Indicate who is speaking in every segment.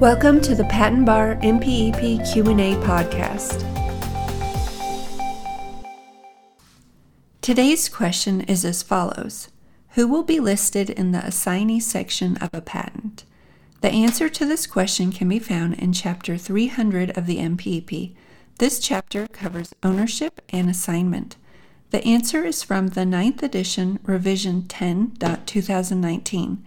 Speaker 1: Welcome to the Patent Bar MPEP Q&A podcast. Today's question is as follows: Who will be listed in the assignee section of a patent? The answer to this question can be found in chapter 300 of the MPEP. This chapter covers ownership and assignment. The answer is from the 9th edition, revision 10.2019.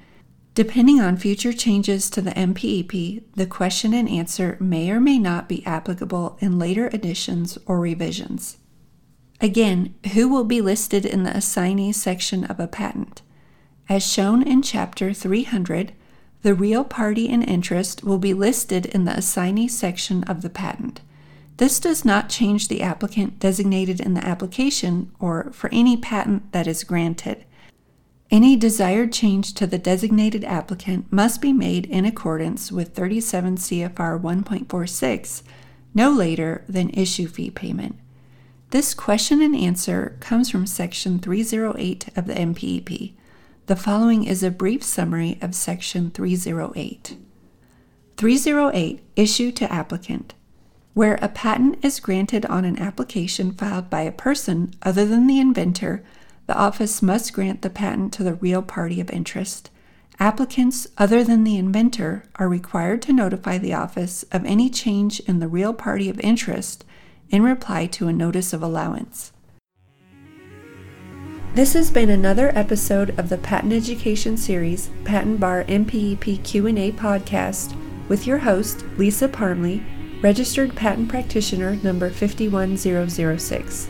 Speaker 1: Depending on future changes to the MPEP, the question and answer may or may not be applicable in later editions or revisions. Again, who will be listed in the assignee section of a patent? As shown in Chapter 300, the real party in interest will be listed in the assignee section of the patent. This does not change the applicant designated in the application or for any patent that is granted. Any desired change to the designated applicant must be made in accordance with 37 CFR 1.46 no later than issue fee payment. This question and answer comes from Section 308 of the MPEP. The following is a brief summary of Section 308. 308 Issue to Applicant where a patent is granted on an application filed by a person other than the inventor, the office must grant the patent to the real party of interest. Applicants other than the inventor are required to notify the office of any change in the real party of interest in reply to a notice of allowance. This has been another episode of the Patent Education Series Patent Bar MPEP Q&A podcast with your host Lisa Parmley Registered Patent Practitioner number 51006.